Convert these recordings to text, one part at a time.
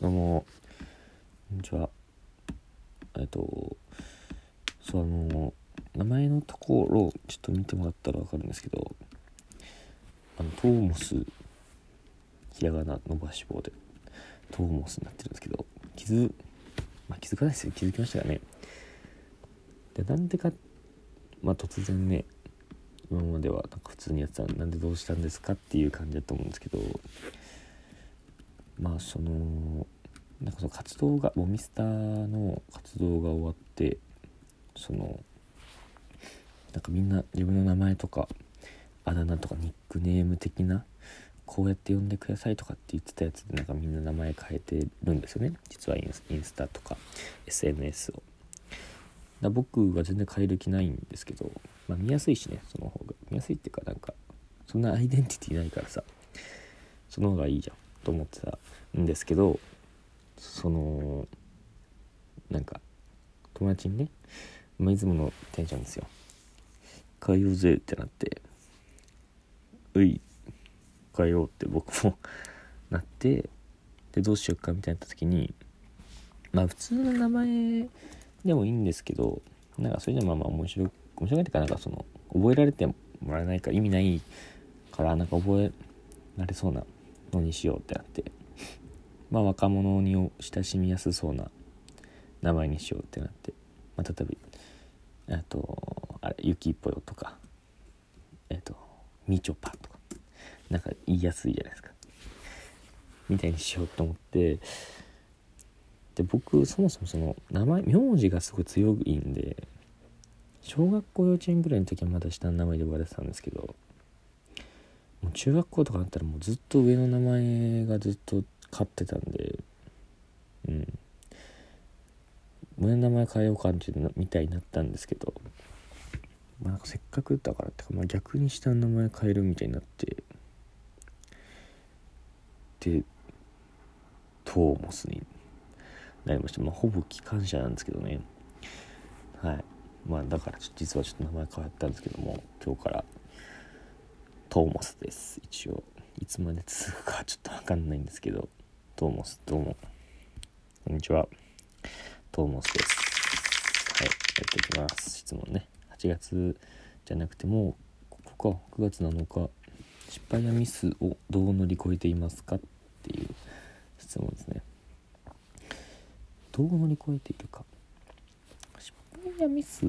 どうも。こんにちは。えっとその名前のところをちょっと見てもらったら分かるんですけどあのトーモスひらがな伸ばし棒でトーモスになってるんですけど気づまあ気づかないですよ。気づきましたかね。でなんでかまあ突然ね今まではなんか普通にやってたなんでどうしたんですかっていう感じだと思うんですけどまあそのなんかその活動がモミスターの活動が終わってそのなんかみんな自分の名前とかあだ名とかニックネーム的なこうやって呼んでくださいとかって言ってたやつでなんかみんな名前変えてるんですよね。実はインスインスタとか SNS を。だ僕は全然変える気ないんですけど、まあ、見やすいしねその方が。見やすいっていうかなんかそんなアイデンティティないからさその方がいいじゃん。と思ってたんですけどそのなんか友達にね、まあ、いつものテンションですよ。変えようぜってなってうい変えようって僕もなってでどうしようかみたいになった時にまあ普通の名前でもいいんですけどなんかそれじゃまあまあ面白い面白いっていうかなんかその覚えられてもらえないか意味ないからなんか覚えられそうなのにしようってなって。まあ若者に親しみやすそうな名前にしようってなって、まあ、例えばあとあれ「ゆきっぽよ」とかえっ、と「みちょぱ」とか。なんか言いやすいじゃないですか。みたいにしようと思って。で僕そもそもその名前名字がすごい強いんで小学校幼稚園ぐらいの時はまだ下の名前で呼ばれてたんですけどもう中学校とかだったらもうずっと上の名前がずっと飼ってたんでうん。上の名前変えようかってみたいになったんですけどまあなんかせっかくだからってか、まあ、逆に下の名前変えるみたいになってでトーモスになりました。まあほぼ機関車なんですけどね。はい。まあだから実はちょっと名前変わったんですけども今日から。トーモスです。一応いつまで続くかちょっと分かんないんですけど。トーモスどうも。こんにちは。トーモスです。はいやっていきます。質問ね。8月じゃなくてもここか。9月7日。失敗やミスをどう乗り越えていますかっていう質問ですね。どう乗り越えているか。失敗やミス。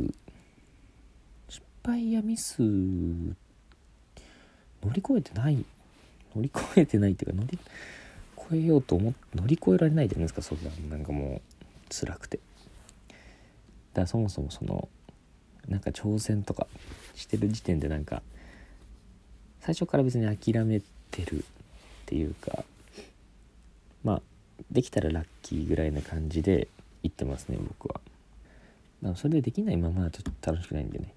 失敗やミス乗り越えてない乗り越えてないっていうか乗り越えようと思って乗り越えられないじゃないですかそんななんかもう辛くて。だからそもそもそのなんか挑戦とかしてる時点でなんか最初から別に諦めてるっていうかまあできたらラッキーぐらいな感じで言ってますね僕は。だからそれでできないままはちょっと楽しくないんでね。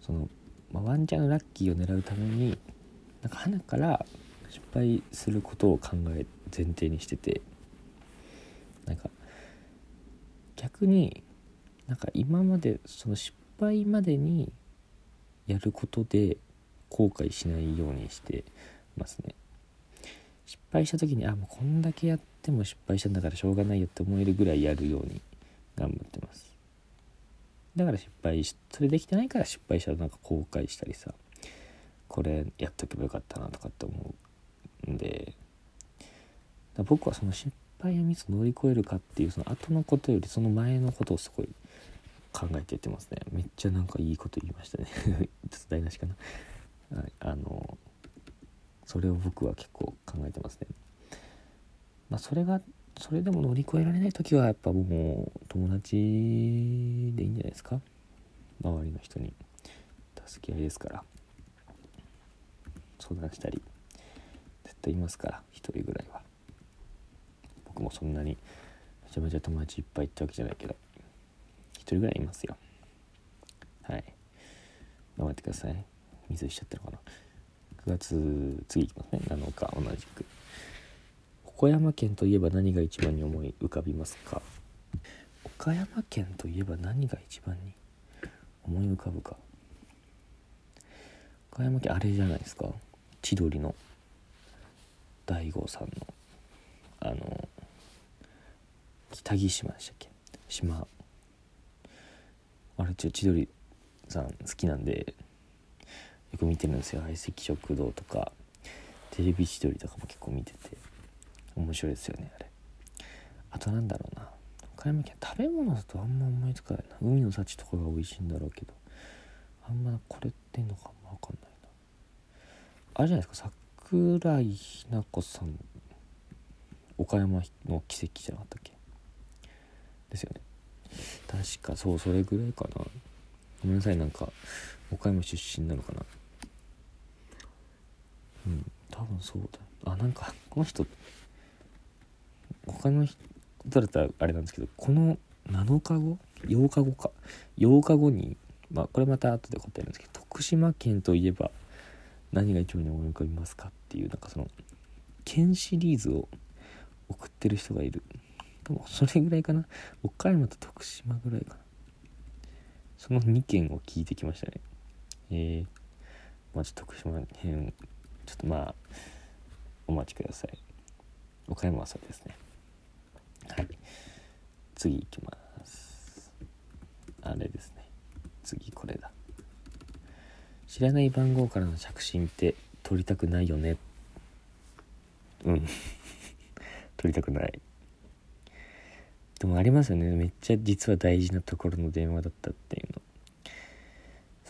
その、まあ、ワンチャンラッキーを狙うためになんか花から失敗することを考え前提にしててなんか逆になんか今までその失敗までにやることで後悔しないようにしてますね。失敗した時にあもうこんだけやっても失敗したんだからしょうがないよって思えるぐらいやるように頑張ってます。だから失敗しそれできてないから失敗したらなんか後悔したりさこれやっとけばよかったなとかって思うんで。僕はその失敗やミスを乗り越えるかっていうその後のことよりその前のことをすごい考えてやってますね。めっちゃなんかいいこと言いましたね。ちょっと台無しかな、はい、あのそれを僕は結構考えてますね。まあそれがそれでも乗り越えられない時はやっぱもう友達でいいんじゃないですか？周りの人に。助け合いですから。相談したり。絶対いますから一人ぐらいは。僕もそんなにめちゃめちゃ友達いっぱいってわけじゃないけど。一人ぐらいいますよ。はい。頑張ってください。水しちゃってるかな。9月次いきますね。7日同じく。岡山県といえば何が一番に思い浮かびますか？岡山県といえば何が一番に思い浮かぶか？岡山県あれじゃないですか？千鳥の大悟さんのあの北木島でしたっけ？島。あれちょ千鳥さん好きなんでよく見てるんですよ。相席食堂とかテレビ千鳥とかも結構見てて。面白いですよねあれ。あとなんだろうな。岡山県食べ物だとあんま思いつかないな。海の幸とかが美味しいんだろうけど。あんまこれってんのかも分かんないな。あれじゃないですか。桜井日奈子さん。岡山の奇跡じゃなかったっけ？ですよね。確かそうそれぐらいかな。ごめんなさいなんか岡山出身なのかな。うん多分そうだあなんかこの人他の人だったらあれなんですけどこの7日後？8日後か。8日後にまあこれまた後で答えるんですけど徳島県といえば何が一番に思い浮かびますかっていうなんかその県シリーズを送ってる人がいる。でもそれぐらいかな？岡山と徳島ぐらいかな。その2件を聞いてきましたね。えー、まあちょっと徳島編ちょっとまあお待ちください。岡山はそうですね。はい。次いきます。あれですね。次これだ。知らない番号からの着信って取りたくないよね。うん。取りたくない。でもありますよね。めっちゃ実は大事なところの電話だったっていうの。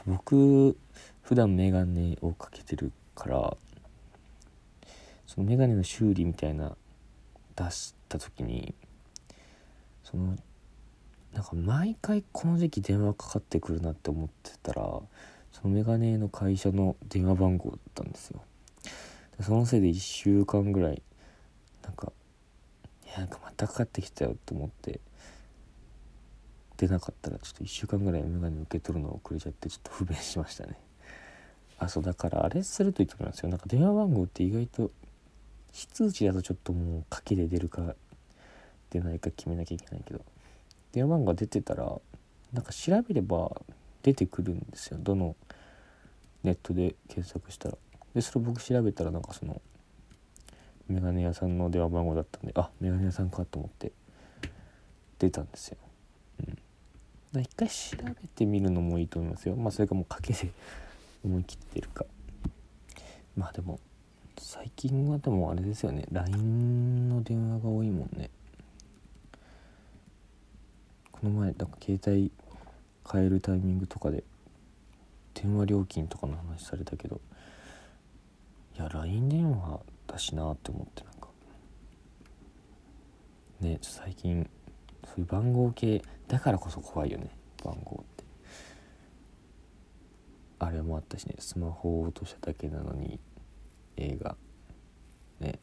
僕普段メガネをかけてるからそのメガネの修理みたいな出した時にそのなんか毎回この時期電話かかってくるなって思ってたらそのメガネの会社の電話番号だったんですよ。そのせいで1週間ぐらいなんかいやなんかまたかかってきたよと思って出なかったらちょっと1週間ぐらいメガネ受け取るの遅れちゃってちょっと不便しましたね。あそうだからあれするといいと思いますよ。なんか電話番号って意外と非通知だとちょっともう賭けで出るか出ないか決めなきゃいけないけど。電話番号が出てたらなんか調べれば出てくるんですよ。どのネットで検索したら。でそれ僕調べたらなんかそのメガネ屋さんの電話番号だったんであメガネ屋さんかと思って出たんですよ。うん。一回調べてみるのもいいと思いますよ。まあそれかもう賭けで 思い切ってるか。まあでも最近はでもあれですよね。LINE の電話が多いもんね。この前なんか携帯変えるタイミングとかで電話料金とかの話されたけどいや LINE 電話だしなって思ってなんか。ね最近そういう番号系だからこそ怖いよね番号って。あれもあったしねスマホを落としただけなのに映画。ね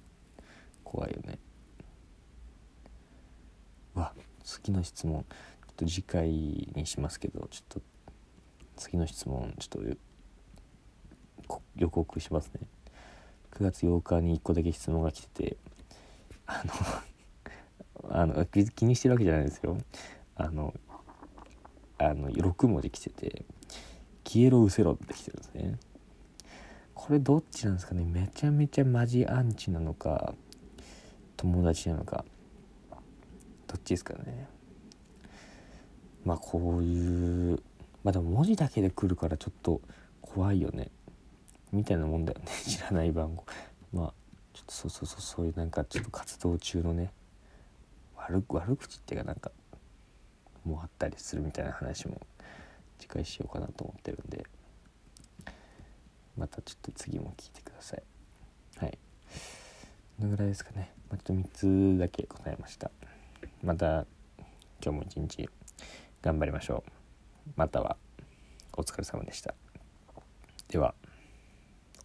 怖いよね。次の質問。ちょっと次回にしますけどちょっと次の質問ちょっと予告しますね。9月8日に1個だけ質問が来ててあの あの気にしてるわけじゃないですよ。あのあの6文字来てて「消えろうせろ」って来てるんですね。これどっちなんですかね。めちゃめちゃマジアンチなのか友達なのか。どっちですかね。まあこういうまあでも文字だけで来るからちょっと怖いよね。みたいなもんだよね。知らない番号。まあちょっとそうそうそうそういうなんかちょっと活動中のね。悪悪口っていうかなんかもうあったりするみたいな話も次回しようかなと思ってるんで。またちょっと次も聞いてください。はい。このぐらいですかね、まあ、ちょっと3つだけ答えました。また今日も一日頑張りましょう。またはお疲れ様でした。では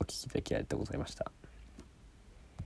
お聴きいただきありがとうございました。